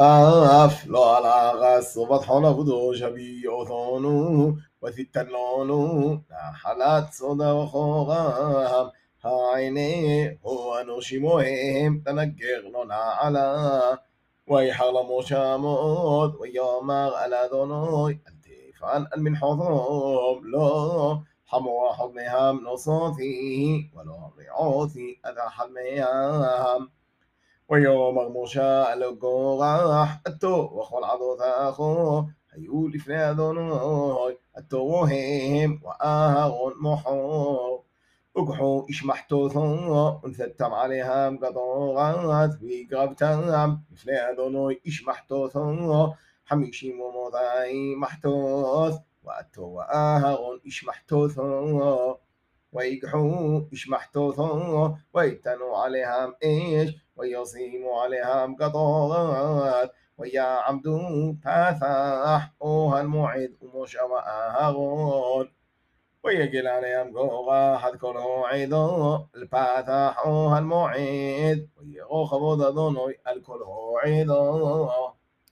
أفلو على غس وضحنا غدو شبي أوثونو وثيت اللونو حالات صدا وخوغام هعيني هو نشمهم تنقغلنا على ويحرم شاموت ويوم على دونوي أنتي فان من حضوم لو حمو حضنهم نصوتي ولو بعوثي أذا حلميهم. ويوم المشاء لقوراح التو وخو العضو ثاخو هيو لفنا ذنوي التوهم وآهر محور. اقحو اشمحتو ثم انثتم عليها مقطورات بقربتم لفنا اش اشمحتو ثم حميشي موموضاي محتوث. وأتو وآهر اشمحتو ثم ويقحوا إيش محتوثوا ويتنو عليهم إيش ويصيموا عليهم قطوغات ويا عبدو تاثاح أوها الموعد ومش أغون ويقل عليهم حد كله عيدو الباثاح أوها الموعد ويغو خبوض ذنوي الكل عيدو